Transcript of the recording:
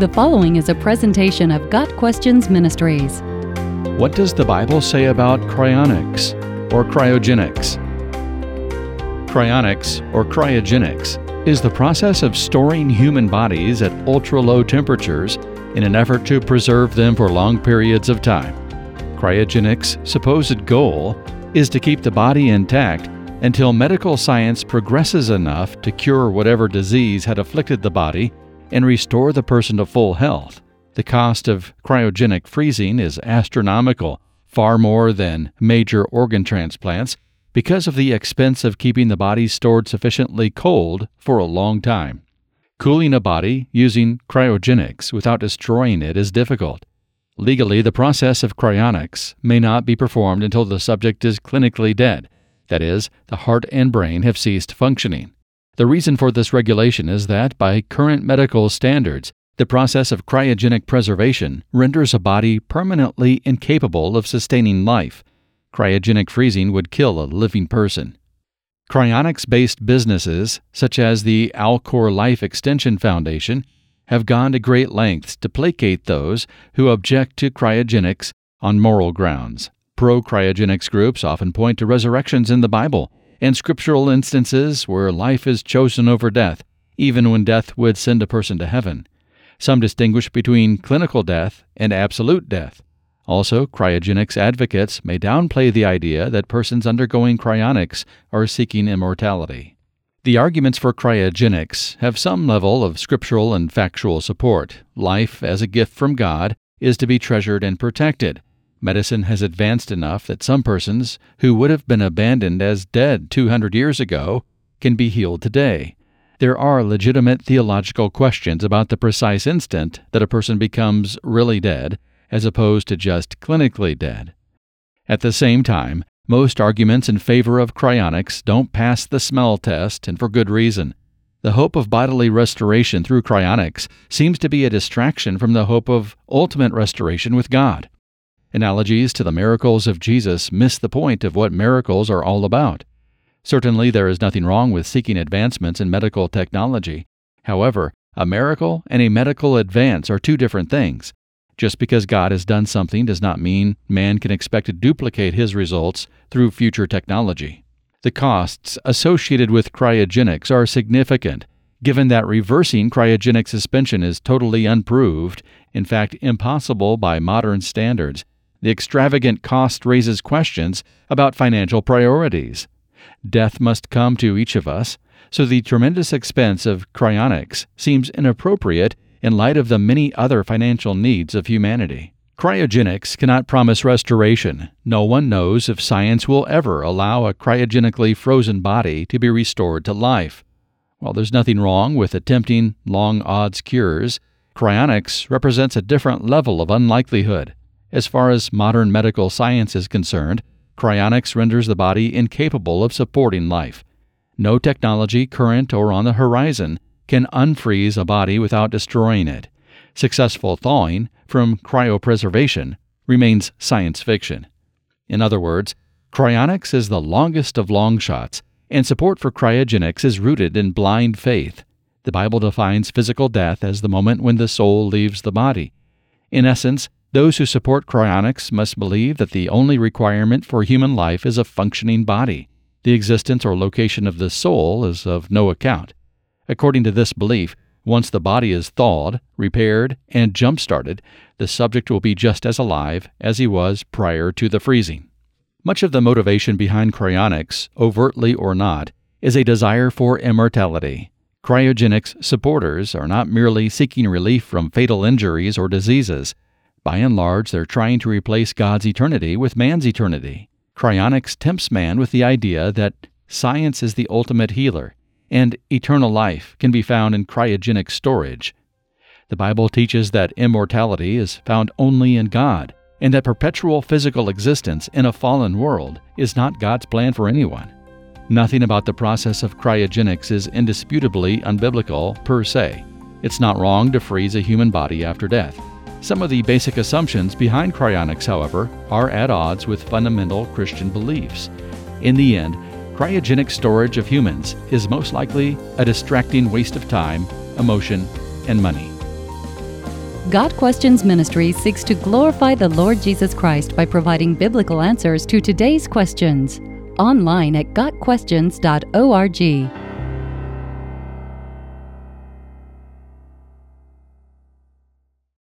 The following is a presentation of Got Questions Ministries. What does the Bible say about cryonics or cryogenics? Cryonics or cryogenics is the process of storing human bodies at ultra low temperatures in an effort to preserve them for long periods of time. Cryogenics' supposed goal is to keep the body intact until medical science progresses enough to cure whatever disease had afflicted the body and restore the person to full health. The cost of cryogenic freezing is astronomical, far more than major organ transplants, because of the expense of keeping the body stored sufficiently cold for a long time. Cooling a body using cryogenics without destroying it is difficult. Legally, the process of cryonics may not be performed until the subject is clinically dead, that is, the heart and brain have ceased functioning. The reason for this regulation is that, by current medical standards, the process of cryogenic preservation renders a body permanently incapable of sustaining life. Cryogenic freezing would kill a living person. Cryonics based businesses, such as the Alcor Life Extension Foundation, have gone to great lengths to placate those who object to cryogenics on moral grounds. Pro cryogenics groups often point to resurrections in the Bible and scriptural instances where life is chosen over death, even when death would send a person to heaven. Some distinguish between clinical death and absolute death. Also, cryogenics advocates may downplay the idea that persons undergoing cryonics are seeking immortality. The arguments for cryogenics have some level of scriptural and factual support. Life, as a gift from God, is to be treasured and protected. Medicine has advanced enough that some persons who would have been abandoned as dead 200 years ago can be healed today. There are legitimate theological questions about the precise instant that a person becomes really dead, as opposed to just clinically dead. At the same time, most arguments in favor of cryonics don't pass the smell test, and for good reason. The hope of bodily restoration through cryonics seems to be a distraction from the hope of ultimate restoration with God. Analogies to the miracles of Jesus miss the point of what miracles are all about. Certainly, there is nothing wrong with seeking advancements in medical technology. However, a miracle and a medical advance are two different things. Just because God has done something does not mean man can expect to duplicate his results through future technology. The costs associated with cryogenics are significant, given that reversing cryogenic suspension is totally unproved, in fact, impossible by modern standards, the extravagant cost raises questions about financial priorities. Death must come to each of us, so the tremendous expense of cryonics seems inappropriate in light of the many other financial needs of humanity. Cryogenics cannot promise restoration. No one knows if science will ever allow a cryogenically frozen body to be restored to life. While there's nothing wrong with attempting long odds cures, cryonics represents a different level of unlikelihood. As far as modern medical science is concerned, cryonics renders the body incapable of supporting life. No technology, current or on the horizon, can unfreeze a body without destroying it. Successful thawing from cryopreservation remains science fiction. In other words, cryonics is the longest of long shots, and support for cryogenics is rooted in blind faith. The Bible defines physical death as the moment when the soul leaves the body. In essence, those who support cryonics must believe that the only requirement for human life is a functioning body. The existence or location of the soul is of no account. According to this belief, once the body is thawed, repaired, and jump started, the subject will be just as alive as he was prior to the freezing. Much of the motivation behind cryonics, overtly or not, is a desire for immortality. Cryogenics supporters are not merely seeking relief from fatal injuries or diseases. By and large, they're trying to replace God's eternity with man's eternity. Cryonics tempts man with the idea that science is the ultimate healer, and eternal life can be found in cryogenic storage. The Bible teaches that immortality is found only in God, and that perpetual physical existence in a fallen world is not God's plan for anyone. Nothing about the process of cryogenics is indisputably unbiblical per se. It's not wrong to freeze a human body after death. Some of the basic assumptions behind cryonics, however, are at odds with fundamental Christian beliefs. In the end, cryogenic storage of humans is most likely a distracting waste of time, emotion, and money. Got Questions Ministry seeks to glorify the Lord Jesus Christ by providing biblical answers to today's questions. Online at GotQuestions.org.